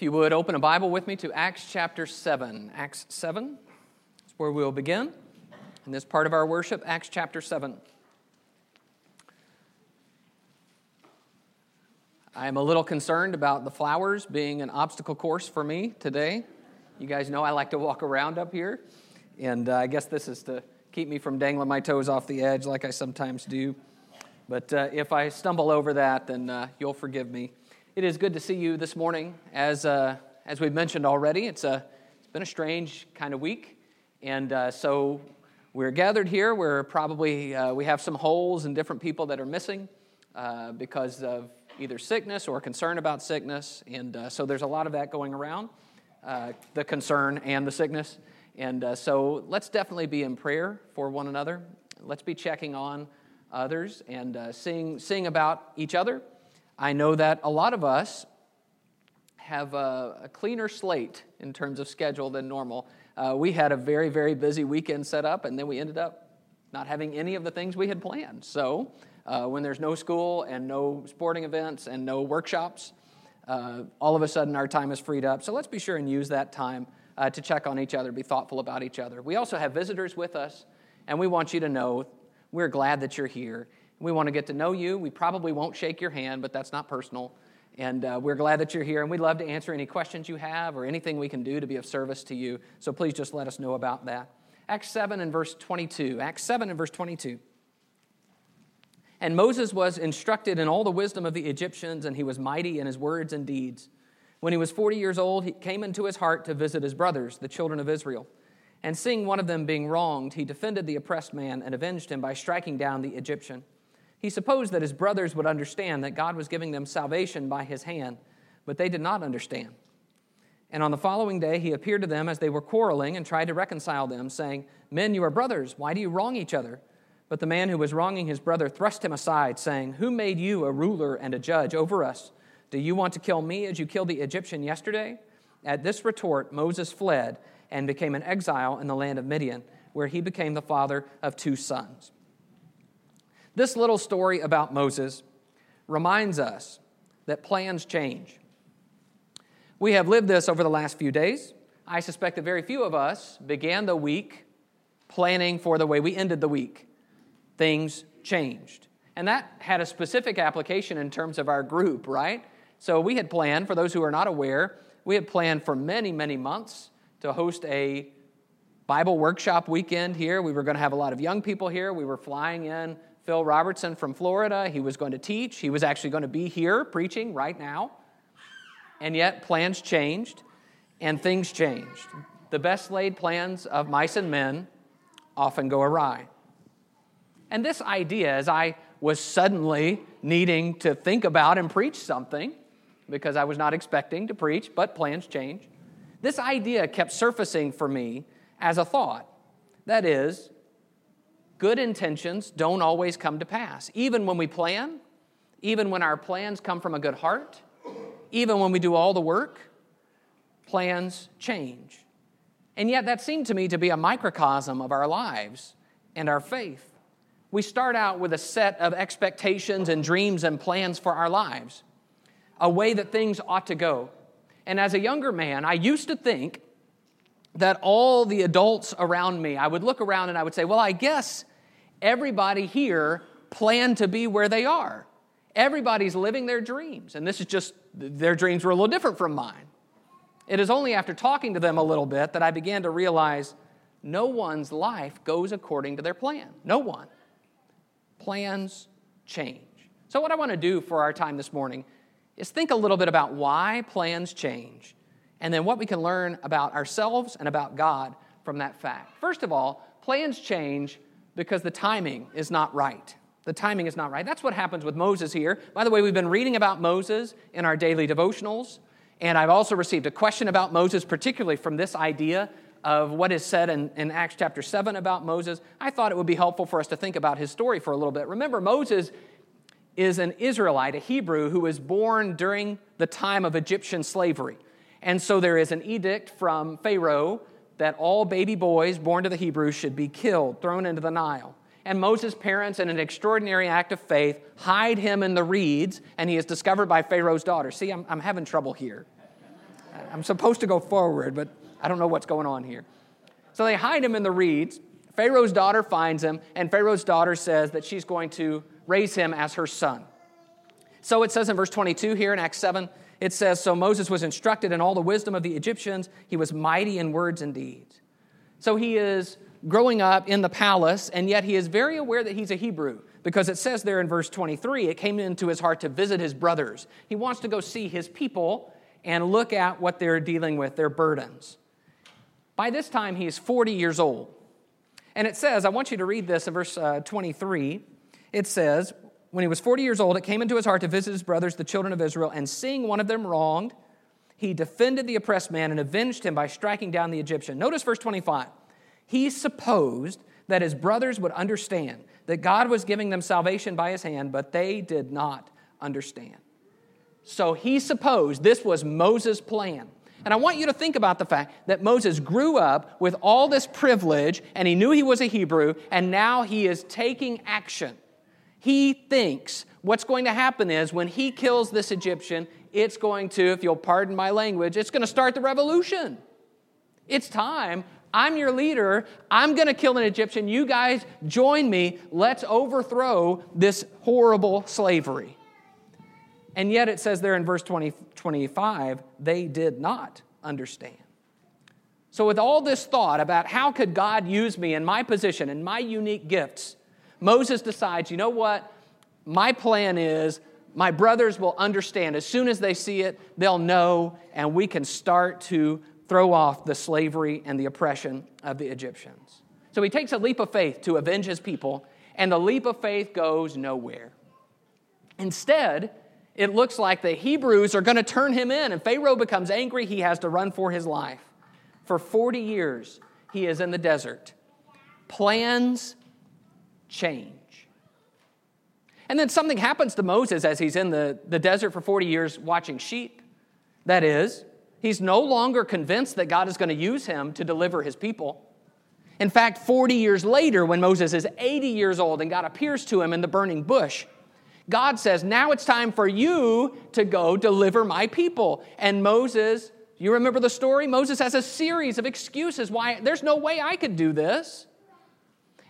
If you would, open a Bible with me to Acts chapter 7. Acts 7 is where we'll begin in this part of our worship, Acts chapter 7. I am a little concerned about the flowers being an obstacle course for me today. You guys know I like to walk around up here, and uh, I guess this is to keep me from dangling my toes off the edge like I sometimes do. But uh, if I stumble over that, then uh, you'll forgive me. It is good to see you this morning. As, uh, as we've mentioned already, it's, a, it's been a strange kind of week. And uh, so we're gathered here. We're probably, uh, we have some holes and different people that are missing uh, because of either sickness or concern about sickness. And uh, so there's a lot of that going around uh, the concern and the sickness. And so let's definitely be in prayer for one another. Let's be checking on others and seeing, seeing about each other I know that a lot of us have a, a cleaner slate in terms of schedule than normal. Uh, we had a very, very busy weekend set up, and then we ended up not having any of the things we had planned. So, uh, when there's no school and no sporting events and no workshops, uh, all of a sudden our time is freed up. So, let's be sure and use that time uh, to check on each other, be thoughtful about each other. We also have visitors with us, and we want you to know we're glad that you're here we want to get to know you. We probably won't shake your hand, but that's not personal. And uh, we're glad that you're here, and we'd love to answer any questions you have or anything we can do to be of service to you. So please just let us know about that. Acts 7 and verse 22. Acts 7 and verse 22. And Moses was instructed in all the wisdom of the Egyptians, and he was mighty in his words and deeds. When he was 40 years old, he came into his heart to visit his brothers, the children of Israel. And seeing one of them being wronged, he defended the oppressed man and avenged him by striking down the Egyptian. He supposed that his brothers would understand that God was giving them salvation by his hand, but they did not understand. And on the following day, he appeared to them as they were quarreling and tried to reconcile them, saying, Men, you are brothers. Why do you wrong each other? But the man who was wronging his brother thrust him aside, saying, Who made you a ruler and a judge over us? Do you want to kill me as you killed the Egyptian yesterday? At this retort, Moses fled and became an exile in the land of Midian, where he became the father of two sons. This little story about Moses reminds us that plans change. We have lived this over the last few days. I suspect that very few of us began the week planning for the way we ended the week. Things changed. And that had a specific application in terms of our group, right? So we had planned, for those who are not aware, we had planned for many, many months to host a Bible workshop weekend here. We were going to have a lot of young people here. We were flying in Phil Robertson from Florida. He was going to teach. He was actually going to be here preaching right now. And yet, plans changed and things changed. The best laid plans of mice and men often go awry. And this idea, as I was suddenly needing to think about and preach something, because I was not expecting to preach, but plans change, this idea kept surfacing for me as a thought. That is, good intentions don't always come to pass. Even when we plan, even when our plans come from a good heart, even when we do all the work, plans change. And yet, that seemed to me to be a microcosm of our lives and our faith. We start out with a set of expectations and dreams and plans for our lives, a way that things ought to go. And as a younger man, I used to think that all the adults around me, I would look around and I would say, well, I guess everybody here planned to be where they are. Everybody's living their dreams. And this is just, their dreams were a little different from mine. It is only after talking to them a little bit that I began to realize no one's life goes according to their plan. No one. Plans change. So, what I want to do for our time this morning is think a little bit about why plans change and then what we can learn about ourselves and about God from that fact. First of all, plans change because the timing is not right. The timing is not right. That's what happens with Moses here. By the way, we've been reading about Moses in our daily devotionals, and I've also received a question about Moses, particularly from this idea of what is said in, in, Acts chapter 7 about Moses. I thought it would be helpful for us to think about his story for a little bit. Remember, Moses is an Israelite, a Hebrew, who was born during the time of Egyptian slavery. And so there is an edict from Pharaoh that all baby boys born to the Hebrews should be killed, thrown into the Nile. And Moses' parents, in an extraordinary act of faith, hide him in the reeds, and he is discovered by Pharaoh's daughter. See, I'm, I'm having trouble here. I'm supposed to go forward, but I don't know what's going on here. So they hide him in the reeds. Pharaoh's daughter finds him, and Pharaoh's daughter says that she's going to raise him as her son. So it says in verse 22 here in Acts 7, it says, So Moses was instructed in all the wisdom of the Egyptians. He was mighty in words and deeds. So he is growing up in the palace, and yet he is very aware that he's a Hebrew because it says there in verse 23, it came into his heart to visit his brothers. He wants to go see his people and look at what they're dealing with, their burdens. By this time, he is 40 years old. And it says, I want you to read this in verse uh, 23. It says, When he was 40 years old, it came into his heart to visit his brothers, the children of Israel, and seeing one of them wronged, he defended the oppressed man and avenged him by striking down the Egyptian. Notice verse 25. He supposed that his brothers would understand that God was giving them salvation by his hand, but they did not understand. So he supposed this was Moses' plan. And I want you to think about the fact that Moses grew up with all this privilege and he knew he was a Hebrew, and now he is taking action. He thinks what's going to happen is when he kills this Egyptian, it's going to, if you'll pardon my language, it's going to start the revolution. It's time. I'm your leader. I'm going to kill an Egyptian. You guys join me. Let's overthrow this horrible slavery. And yet it says there in verse 20, 25, they did not understand. So, with all this thought about how could God use me in my position and my unique gifts, Moses decides, you know what? My plan is my brothers will understand. As soon as they see it, they'll know, and we can start to throw off the slavery and the oppression of the Egyptians. So he takes a leap of faith to avenge his people, and the leap of faith goes nowhere. Instead, it looks like the Hebrews are going to turn him in, and Pharaoh becomes angry. He has to run for his life. For 40 years, he is in the desert. Plans change. And then something happens to Moses as he's in the, the desert for 40 years watching sheep. That is, he's no longer convinced that God is going to use him to deliver his people. In fact, 40 years later, when Moses is 80 years old and God appears to him in the burning bush, God says, Now it's time for you to go deliver my people. And Moses, you remember the story? Moses has a series of excuses why there's no way I could do this.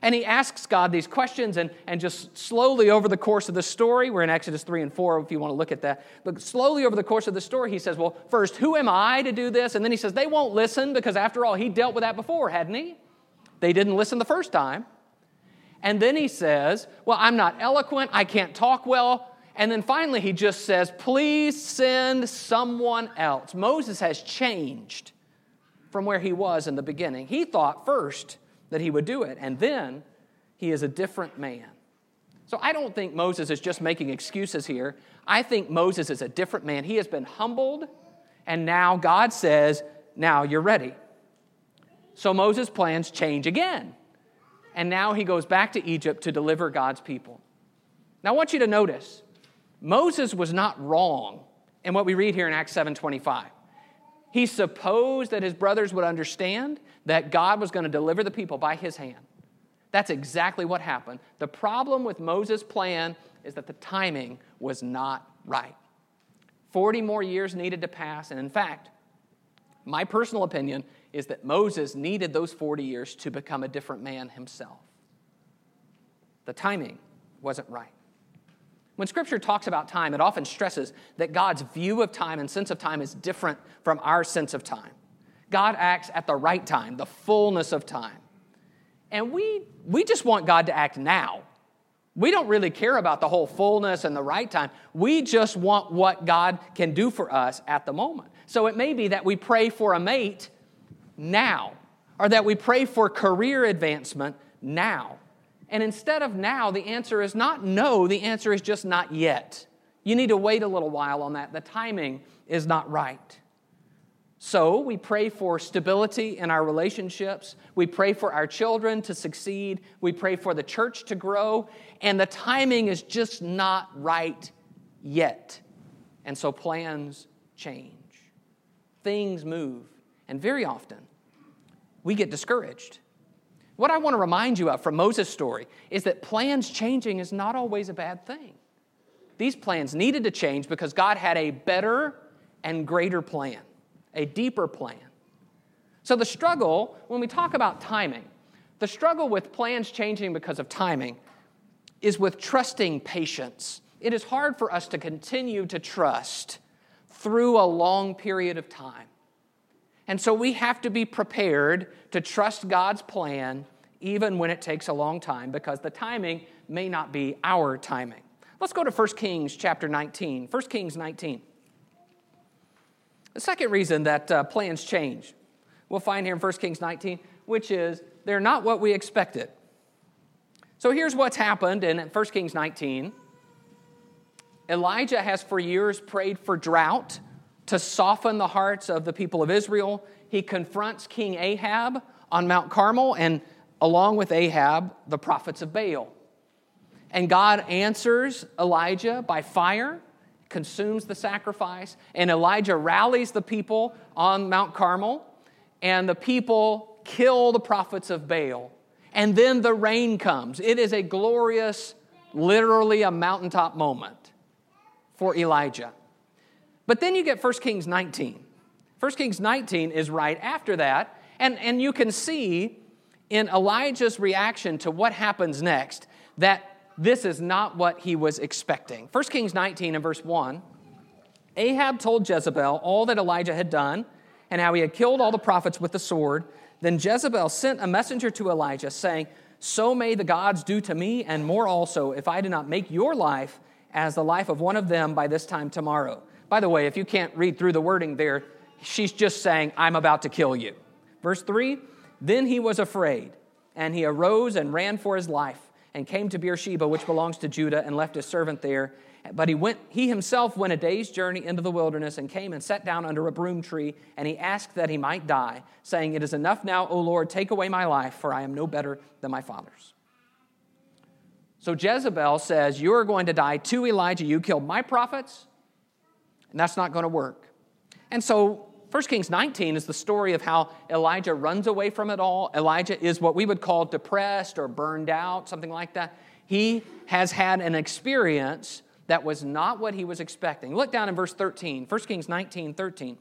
And he asks God these questions, and, and just slowly over the course of the story, we're in Exodus 3 and 4 if you want to look at that, but slowly over the course of the story, he says, Well, first, who am I to do this? And then he says, They won't listen because after all, he dealt with that before, hadn't he? They didn't listen the first time. And then he says, Well, I'm not eloquent, I can't talk well. And then finally, he just says, Please send someone else. Moses has changed from where he was in the beginning. He thought first that he would do it, and then he is a different man. So I don't think Moses is just making excuses here. I think Moses is a different man. He has been humbled, and now God says, Now you're ready. So Moses' plans change again and now he goes back to Egypt to deliver God's people. Now I want you to notice Moses was not wrong in what we read here in Acts 7:25. He supposed that his brothers would understand that God was going to deliver the people by his hand. That's exactly what happened. The problem with Moses' plan is that the timing was not right. 40 more years needed to pass, and in fact, my personal opinion is that Moses needed those 40 years to become a different man himself. The timing wasn't right. When Scripture talks about time, it often stresses that God's view of time and sense of time is different from our sense of time. God acts at the right time, the fullness of time. And we, we just want God to act now. We don't really care about the whole fullness and the right time. We just want what God can do for us at the moment. So it may be that we pray for a mate now, or that we pray for career advancement now. And instead of now, the answer is not no, the answer is just not yet. You need to wait a little while on that. The timing is not right. So we pray for stability in our relationships. We pray for our children to succeed. We pray for the church to grow. And the timing is just not right yet. And so plans change, things move. And very often, we get discouraged. What I want to remind you of from Moses' story is that plans changing is not always a bad thing. These plans needed to change because God had a better and greater plan. a deeper plan. So, the struggle, when we talk about timing, the struggle with plans changing because of timing is with trusting patience. It is hard for us to continue to trust through a long period of time. And so we have to be prepared to trust God's plan even when it takes a long time because the timing may not be our timing. Let's go to 1 Kings chapter 19. 1 Kings 19. The second reason that uh, plans change, we'll find here in 1 Kings 19, which is they're not what we expected. So here's what's happened in 1 Kings 19. Elijah has for years prayed for drought to soften the hearts of the people of Israel. He confronts King Ahab on Mount Carmel, and along with Ahab, the prophets of Baal. And God answers Elijah by fire, consumes the sacrifice, and Elijah rallies the people on Mount Carmel, and the people kill the prophets of Baal and then the rain comes. It is a glorious, literally a mountaintop moment for Elijah. But then you get 1 Kings 19. 1 Kings 19 is right after that, and, and you can see in Elijah's reaction to what happens next that this is not what he was expecting. 1 Kings 19 and verse 1 Ahab told Jezebel all that Elijah had done and how he had killed all the prophets with the sword. Then Jezebel sent a messenger to Elijah, saying, So may the gods do to me, and more also, if I do not make your life as the life of one of them by this time tomorrow. By the way, if you can't read through the wording there, she's just saying, I'm about to kill you. Verse 3 Then he was afraid, and he arose and ran for his life, and came to Beersheba, which belongs to Judah, and left his servant there but he, went, he himself went a day's journey into the wilderness and came and sat down under a broom tree, and he asked that he might die, saying, It is enough now, O Lord, take away my life, for I am no better than my father's. So Jezebel says, You are going to die to Elijah. You killed my prophets, and that's not going to work. And so 1 Kings 19 is the story of how Elijah runs away from it all. Elijah is what we would call depressed or burned out, something like that. He has had an experience that was not what he was expecting. Look down in verse 13, 1 Kings 19 13.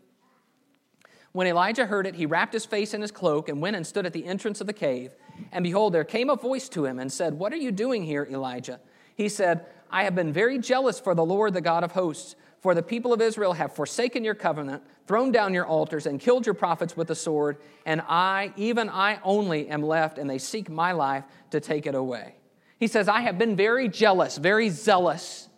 When Elijah heard it, he wrapped his face in his cloak and went and stood at the entrance of the cave. And behold, there came a voice to him and said, What are you doing here, Elijah? He said, I have been very jealous for the Lord, the God of hosts. For the people of Israel have forsaken your covenant, thrown down your altars, and killed your prophets with the sword. And I, even I only, am left, and they seek my life to take it away. He says, I have been very jealous, very zealous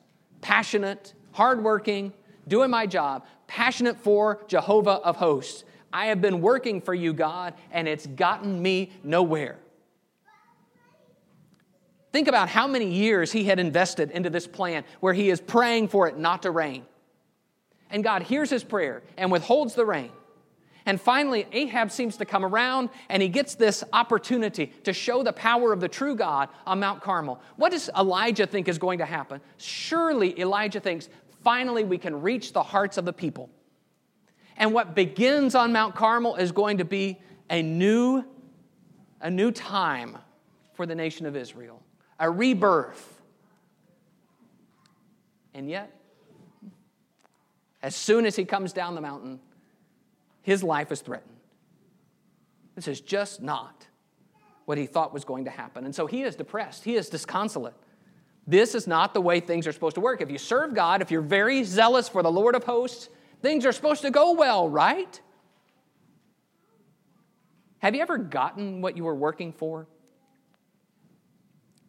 passionate, hardworking, doing my job, passionate for Jehovah of hosts. I have been working for you, God, and it's gotten me nowhere. Think about how many years he had invested into this plan where he is praying for it not to rain. And God hears his prayer and withholds the rain. And finally, Ahab seems to come around and he gets this opportunity to show the power of the true God on Mount Carmel. What does Elijah think is going to happen? Surely Elijah thinks, finally, we can reach the hearts of the people. And what begins on Mount Carmel is going to be a new, a new time for the nation of Israel, a rebirth. And yet, as soon as he comes down the mountain, his life is threatened. This is just not what he thought was going to happen. And so he is depressed, he is disconsolate. This is not the way things are supposed to work. If you serve God, if you're very zealous for the Lord of hosts, things are supposed to go well, right? Have you ever gotten what you were working for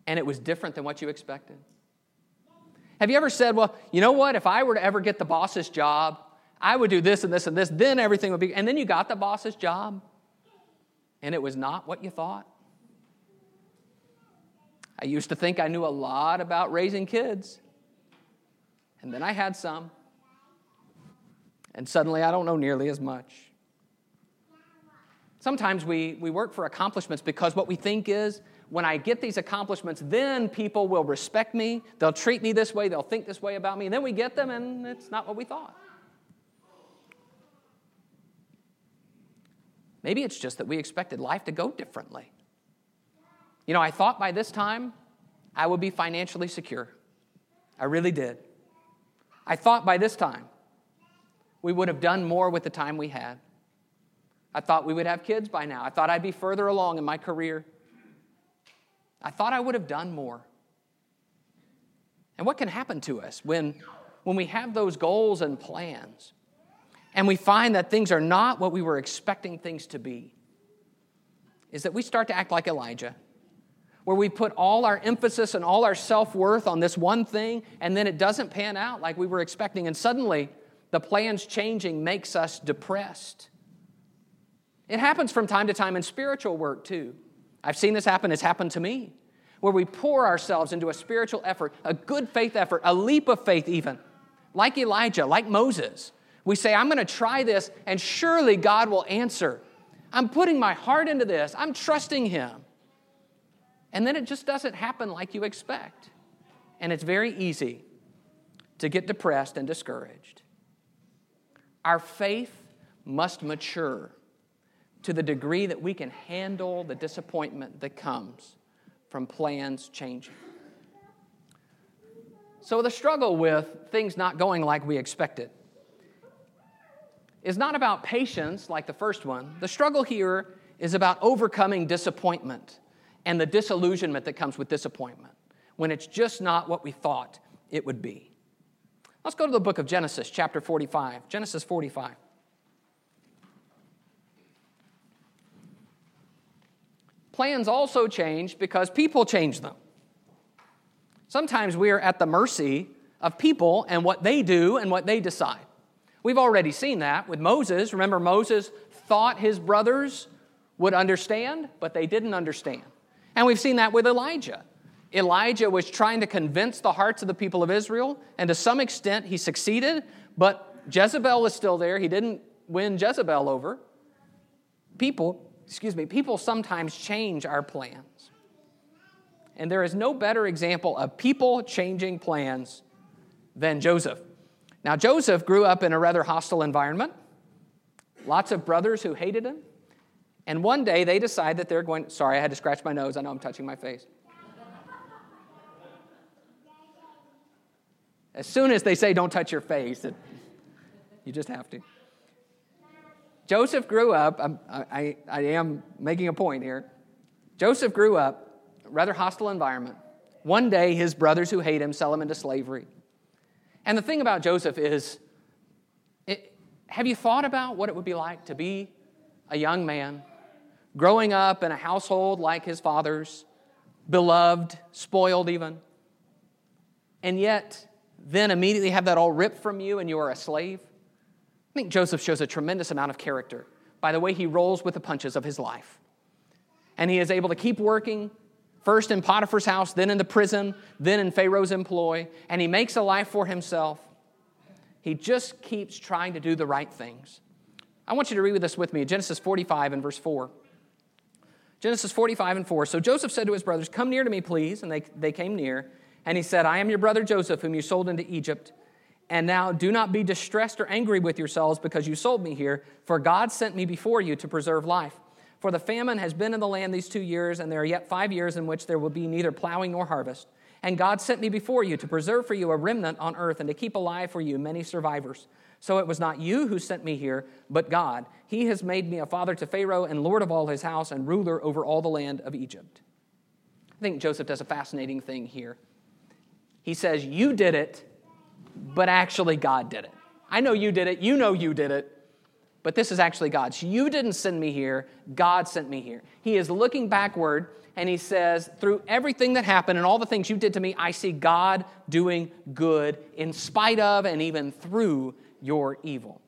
and it was different than what you expected? Have you ever said, well, you know what, if I were to ever get the boss's job, I would do this and this and this, then everything would be. And then you got the boss's job, and it was not what you thought. I used to think I knew a lot about raising kids, and then I had some, and suddenly I don't know nearly as much. Sometimes we, we work for accomplishments because what we think is when I get these accomplishments, then people will respect me, they'll treat me this way, they'll think this way about me, and then we get them, and it's not what we thought. Maybe it's just that we expected life to go differently. You know, I thought by this time I would be financially secure. I really did. I thought by this time we would have done more with the time we had. I thought we would have kids by now. I thought I'd be further along in my career. I thought I would have done more. And what can happen to us when, when we have those goals and plans and we find that things are not what we were expecting things to be? Is that we start to act like Elijah, where we put all our emphasis and all our self worth on this one thing, and then it doesn't pan out like we were expecting, and suddenly the plans changing makes us depressed. It happens from time to time in spiritual work too. I've seen this happen, it's happened to me, where we pour ourselves into a spiritual effort, a good faith effort, a leap of faith, even, like Elijah, like Moses. We say, I'm going to try this, and surely God will answer. I'm putting my heart into this, I'm trusting Him. And then it just doesn't happen like you expect. And it's very easy to get depressed and discouraged. Our faith must mature to the degree that we can handle the disappointment that comes from plans changing. So, the struggle with things not going like we expected is not about patience like the first one. The struggle here is about overcoming disappointment and the disillusionment that comes with disappointment when it's just not what we thought it would be. Let's go to the book of Genesis, chapter 45. Genesis 45. Plans also change because people change them. Sometimes we are at the mercy of people and what they do and what they decide. We've already seen that with Moses. Remember, Moses thought his brothers would understand, but they didn't understand. And we've seen that with Elijah. Elijah was trying to convince the hearts of the people of Israel, and to some extent he succeeded, but Jezebel was still there. He didn't win Jezebel over. People, excuse me, people sometimes change our plans. And there is no better example of people changing plans than Joseph. Now, Joseph grew up in a rather hostile environment, lots of brothers who hated him. And one day they decide that they're going, sorry, I had to scratch my nose. I know I'm touching my face. As soon as they say, don't touch your face, it, you just have to. Joseph grew up, I, I, I am making a point here. Joseph grew up, rather hostile environment. One day, his brothers who hate him sell him into slavery. And the thing about Joseph is, it, have you thought about what it would be like to be a young man, growing up in a household like his father's, beloved, spoiled even, and yet then immediately have that all ripped from you and you are a slave? I think Joseph shows a tremendous amount of character by the way he rolls with the punches of his life. And he is able to keep working, first in Potiphar's house, then in the prison, then in Pharaoh's employ, and he makes a life for himself. He just keeps trying to do the right things. I want you to read this with me Genesis 45 and verse 4. Genesis 45 and 4. So Joseph said to his brothers, Come near to me, please. And they, they came near. And he said, I am your brother Joseph, whom you sold into Egypt. And now do not be distressed or angry with yourselves because you sold me here, for God sent me before you to preserve life. For the famine has been in the land these two years, and there are yet five years in which there will be neither plowing nor harvest. And God sent me before you to preserve for you a remnant on earth and to keep alive for you many survivors. So it was not you who sent me here, but God. He has made me a father to Pharaoh and lord of all his house and ruler over all the land of Egypt. I think Joseph does a fascinating thing here. He says, You did it, but actually God did it. I know you did it, you know you did it, but this is actually God. You didn't send me here, God sent me here. He is looking backward and he says, Through everything that happened and all the things you did to me, I see God doing good in spite of and even through your evil.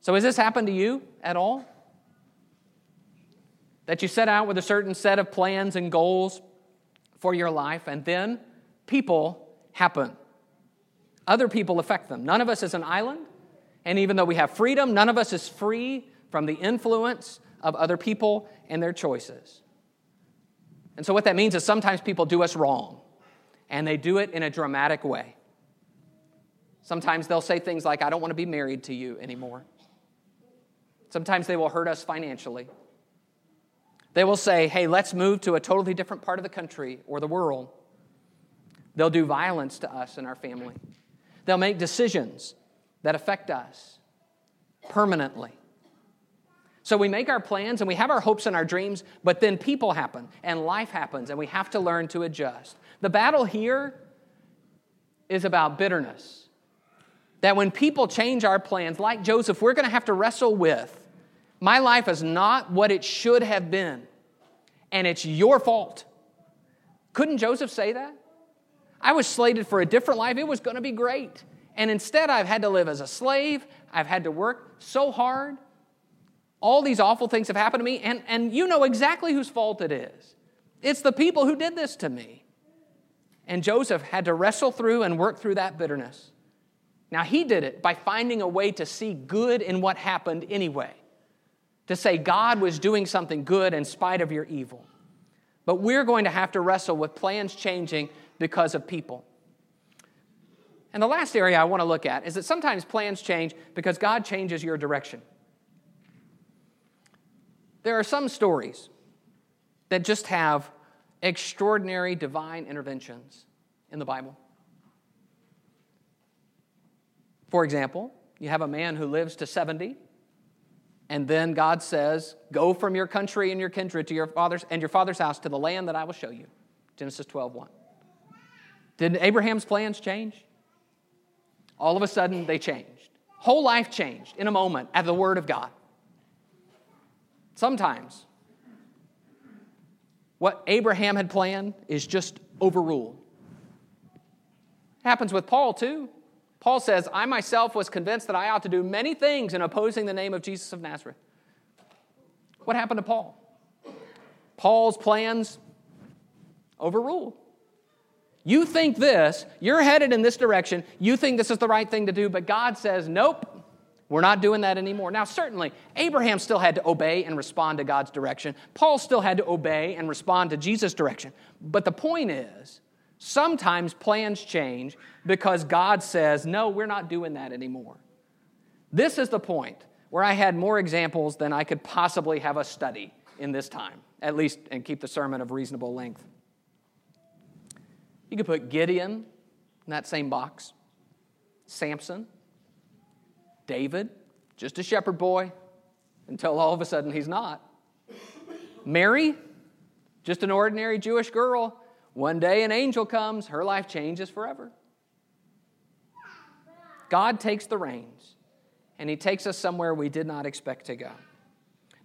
So, has this happened to you at all? That you set out with a certain set of plans and goals for your life, and then people happen. Other people affect them. None of us is an island, and even though we have freedom, none of us is free from the influence of other people and their choices. And so, what that means is sometimes people do us wrong, and they do it in a dramatic way. Sometimes they'll say things like, I don't want to be married to you anymore. Sometimes they will hurt us financially. They will say, hey, let's move to a totally different part of the country or the world. They'll do violence to us and our family. They'll make decisions that affect us permanently. So we make our plans and we have our hopes and our dreams, but then people happen and life happens and we have to learn to adjust. The battle here is about bitterness. That when people change our plans, like Joseph, we're going to have to wrestle with my life is not what it should have been, and it's your fault. Couldn't Joseph say that? I was slated for a different life, it was going to be great. And instead, I've had to live as a slave, I've had to work so hard. All these awful things have happened to me, and, and you know exactly whose fault it is. It's the people who did this to me. And Joseph had to wrestle through and work through that bitterness. Now, he did it by finding a way to see good in what happened anyway, to say God was doing something good in spite of your evil. But we're going to have to wrestle with plans changing because of people. And the last area I want to look at is that sometimes plans change because God changes your direction. There are some stories that just have extraordinary divine interventions in the Bible. For example, you have a man who lives to 70, and then God says, Go from your country and your kindred to your father's and your father's house to the land that I will show you. Genesis 12, 1. Did Abraham's plans change? All of a sudden, they changed. Whole life changed in a moment at the word of God. Sometimes what Abraham had planned is just overruled. Happens with Paul too. Paul says, I myself was convinced that I ought to do many things in opposing the name of Jesus of Nazareth. What happened to Paul? Paul's plans overruled. You think this, you're headed in this direction, you think this is the right thing to do, but God says, nope, we're not doing that anymore. Now, certainly, Abraham still had to obey and respond to God's direction. Paul still had to obey and respond to Jesus' direction. But the point is, sometimes plans change because God says, no, we're not doing that anymore. This is the point where I had more examples than I could possibly have us study in this time, at least, and keep the sermon of reasonable length. You could put Gideon in that same box, Samson, David, just a shepherd boy, until all of a sudden he's not. Mary, just an ordinary Jewish girl. One day an angel comes, her life changes forever. God takes the reins, and He takes us somewhere we did not expect to go.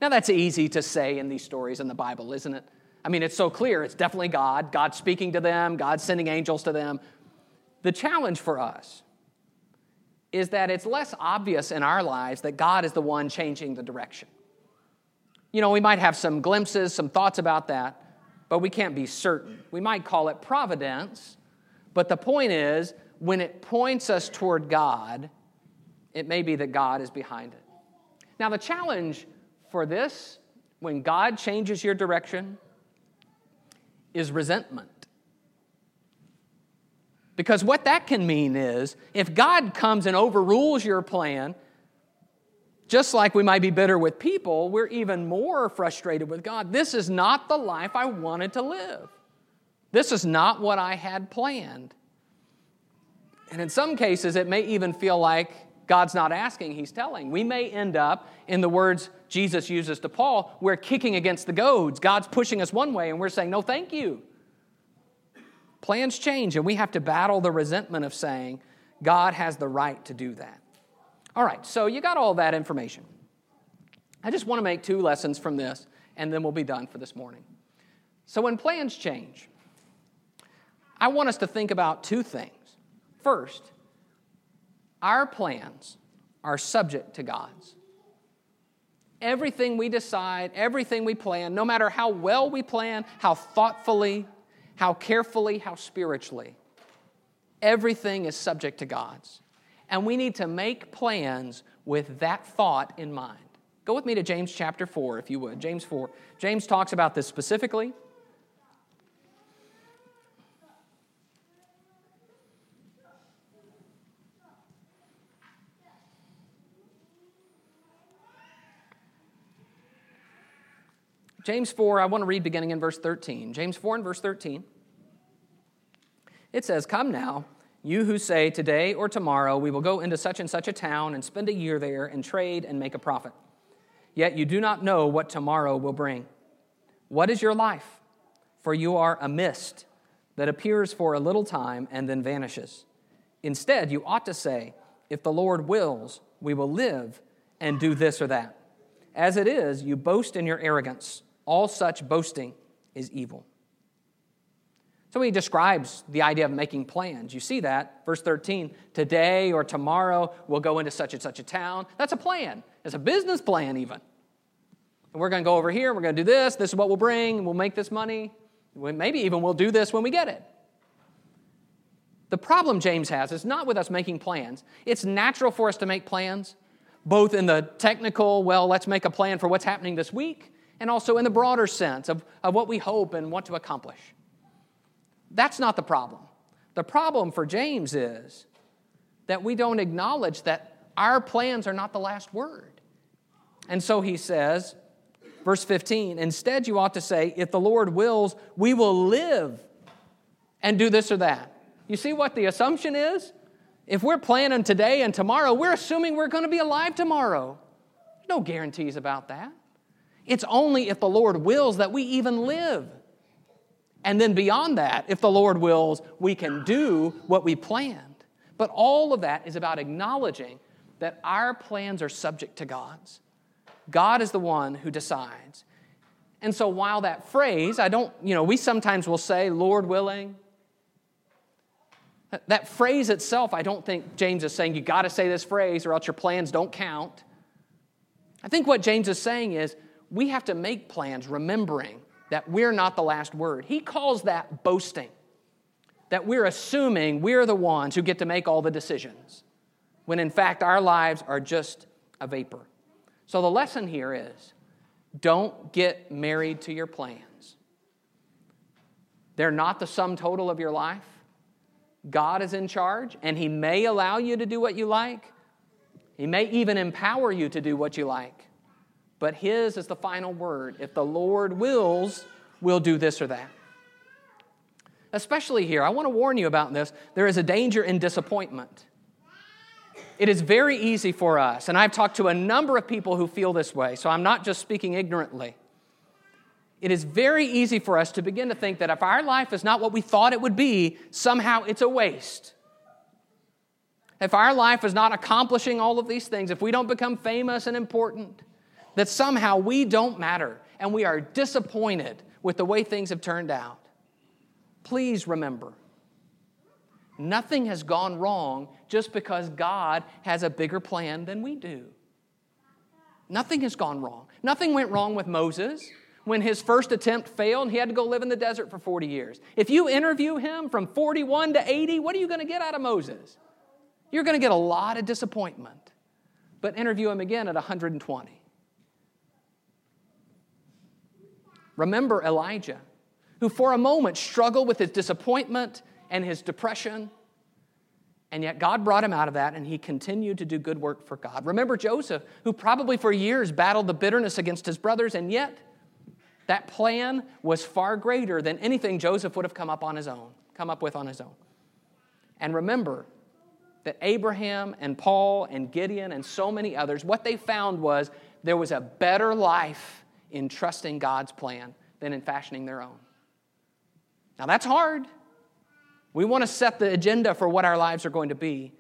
Now, that's easy to say in these stories in the Bible, isn't it? I mean, it's so clear. It's definitely God. God speaking to them, God sending angels to them. The challenge for us is that it's less obvious in our lives that God is the one changing the direction. You know, we might have some glimpses, some thoughts about that, but we can't be certain. We might call it providence, but the point is, when it points us toward God, it may be that God is behind it. Now, the challenge for this, when God changes your direction, is resentment. Because what that can mean is if God comes and overrules your plan, just like we might be bitter with people, we're even more frustrated with God. This is not the life I wanted to live. This is not what I had planned. And in some cases, it may even feel like God's not asking, He's telling. We may end up, in the words Jesus uses to Paul, we're kicking against the goads. God's pushing us one way, and we're saying, No, thank you. Plans change, and we have to battle the resentment of saying, God has the right to do that. All right, so you got all that information. I just want to make two lessons from this, and then we'll be done for this morning. So, when plans change, I want us to think about two things. First, our plans are subject to God's. Everything we decide, everything we plan, no matter how well we plan, how thoughtfully how carefully, how spiritually. Everything is subject to God's. And we need to make plans with that thought in mind. Go with me to James chapter 4, if you would. James 4. James talks about this specifically. James 4, I want to read beginning in verse 13. James 4 and verse 13. It says, Come now You who say, Today or tomorrow we will go into such and such a town and spend a year there and trade and make a profit. Yet you do not know what tomorrow will bring. What is your life? For you are a mist that appears for a little time and then vanishes. Instead, you ought to say, If the Lord wills, we will live and do this or that. As it is, you boast in your arrogance. All such boasting is evil. So he describes the idea of making plans. You see that, verse 13, today or tomorrow we'll go into such and such a town. That's a plan. It's a business plan, even. And we're going to go over here, we're going to do this, this is what we'll bring, we'll make this money. Maybe even we'll do this when we get it. The problem James has is not with us making plans. It's natural for us to make plans, both in the technical, well, let's make a plan for what's happening this week, and also in the broader sense of, of what we hope and want to accomplish. That's not the problem. The problem for James is that we don't acknowledge that our plans are not the last word. And so he says, verse 15, instead you ought to say, if the Lord wills, we will live and do this or that. You see what the assumption is? If we're planning today and tomorrow, we're assuming we're going to be alive tomorrow. No guarantees about that. It's only if the Lord wills that we even live. And then beyond that, if the Lord wills, we can do what we planned. But all of that is about acknowledging that our plans are subject to God's. God is the one who decides. And so while that phrase, I don't, you know, we sometimes will say, Lord willing. That phrase itself, I don't think James is saying you got to say this phrase or else your plans don't count. I think what James is saying is we have to make plans remembering that we're not the last word. He calls that boasting, that we're assuming we're the ones who get to make all the decisions, when in fact our lives are just a vapor. So the lesson here is don't get married to your plans. They're not the sum total of your life. God is in charge, and He may allow you to do what you like. He may even empower you to do what you like but His is the final word. If the Lord wills, we'll do this or that. Especially here, I want to warn you about this. There is a danger in disappointment. It is very easy for us, and I've talked to a number of people who feel this way, so I'm not just speaking ignorantly. It is very easy for us to begin to think that if our life is not what we thought it would be, somehow it's a waste. If our life is not accomplishing all of these things, if we don't become famous and important, that somehow we don't matter and we are disappointed with the way things have turned out. Please remember, nothing has gone wrong just because God has a bigger plan than we do. Nothing has gone wrong. Nothing went wrong with Moses when his first attempt failed and he had to go live in the desert for 40 years. If you interview him from 41 to 80, what are you going to get out of Moses? You're going to get a lot of disappointment. But interview him again at 120. Remember Elijah, who for a moment struggled with his disappointment and his depression, and yet God brought him out of that and he continued to do good work for God. Remember Joseph, who probably for years battled the bitterness against his brothers, and yet that plan was far greater than anything Joseph would have come up on his own, come up with on his own. And remember that Abraham and Paul and Gideon and so many others, what they found was there was a better life in trusting God's plan than in fashioning their own. Now, that's hard. We want to set the agenda for what our lives are going to be,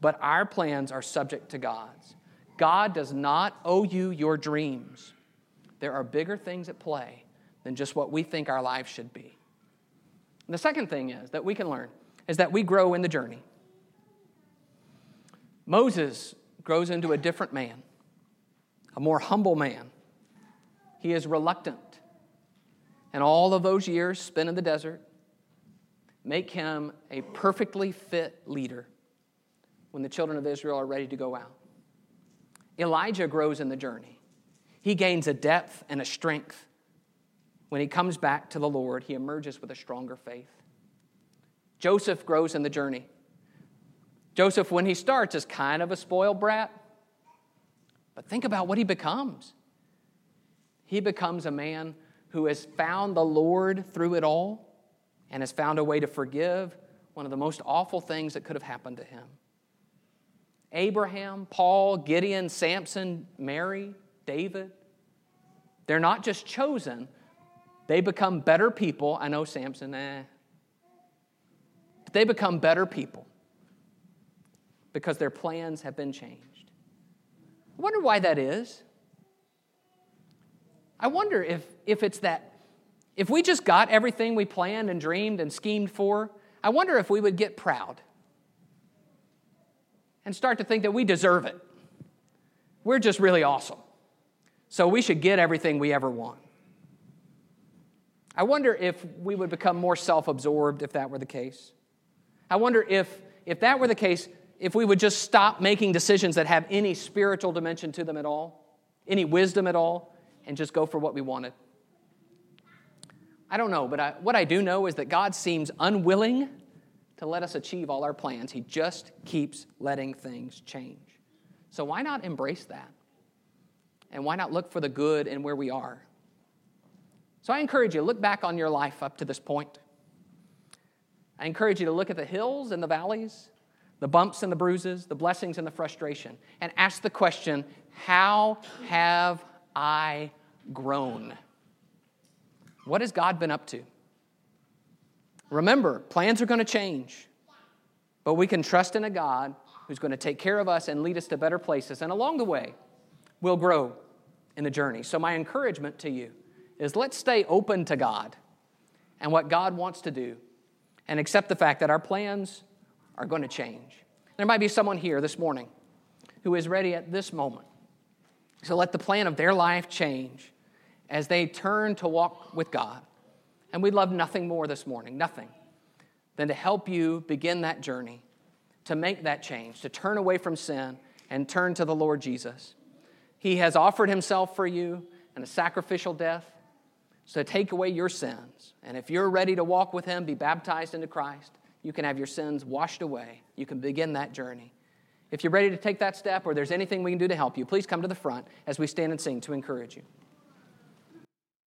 but our plans are subject to God's. God does not owe you your dreams. There are bigger things at play than just what we think our lives should be. And the second thing is that we can learn is that we grow in the journey. Moses grows into a different man, a more humble man, he is reluctant. And all of those years spent in the desert make him a perfectly fit leader when the children of Israel are ready to go out. Elijah grows in the journey. He gains a depth and a strength. When he comes back to the Lord, he emerges with a stronger faith. Joseph grows in the journey. Joseph, when he starts, is kind of a spoiled brat. But think about what he becomes. He becomes a man who has found the Lord through it all and has found a way to forgive one of the most awful things that could have happened to him. Abraham, Paul, Gideon, Samson, Mary, David, they're not just chosen, they become better people. I know Samson, eh. But they become better people because their plans have been changed. I wonder why that is. I wonder if, if it's that, if we just got everything we planned and dreamed and schemed for, I wonder if we would get proud and start to think that we deserve it. We're just really awesome. So we should get everything we ever want. I wonder if we would become more self absorbed if that were the case. I wonder if, if that were the case, if we would just stop making decisions that have any spiritual dimension to them at all, any wisdom at all, and just go for what we wanted. I don't know, but I, what I do know is that God seems unwilling to let us achieve all our plans. He just keeps letting things change. So why not embrace that? And why not look for the good in where we are? So I encourage you, look back on your life up to this point. I encourage you to look at the hills and the valleys, the bumps and the bruises, the blessings and the frustration, and ask the question How have I grown? What has God been up to? Remember, plans are going to change, but we can trust in a God who's going to take care of us and lead us to better places. And along the way, we'll grow in the journey. So, my encouragement to you is let's stay open to God and what God wants to do and accept the fact that our plans are going to change. There might be someone here this morning who is ready at this moment to let the plan of their life change as they turn to walk with God. And we'd love nothing more this morning, nothing, than to help you begin that journey, to make that change, to turn away from sin and turn to the Lord Jesus. He has offered himself for you in a sacrificial death. So take away your sins. And if you're ready to walk with Him, be baptized into Christ, you can have your sins washed away. You can begin that journey. If you're ready to take that step or there's anything we can do to help you, please come to the front as we stand and sing to encourage you.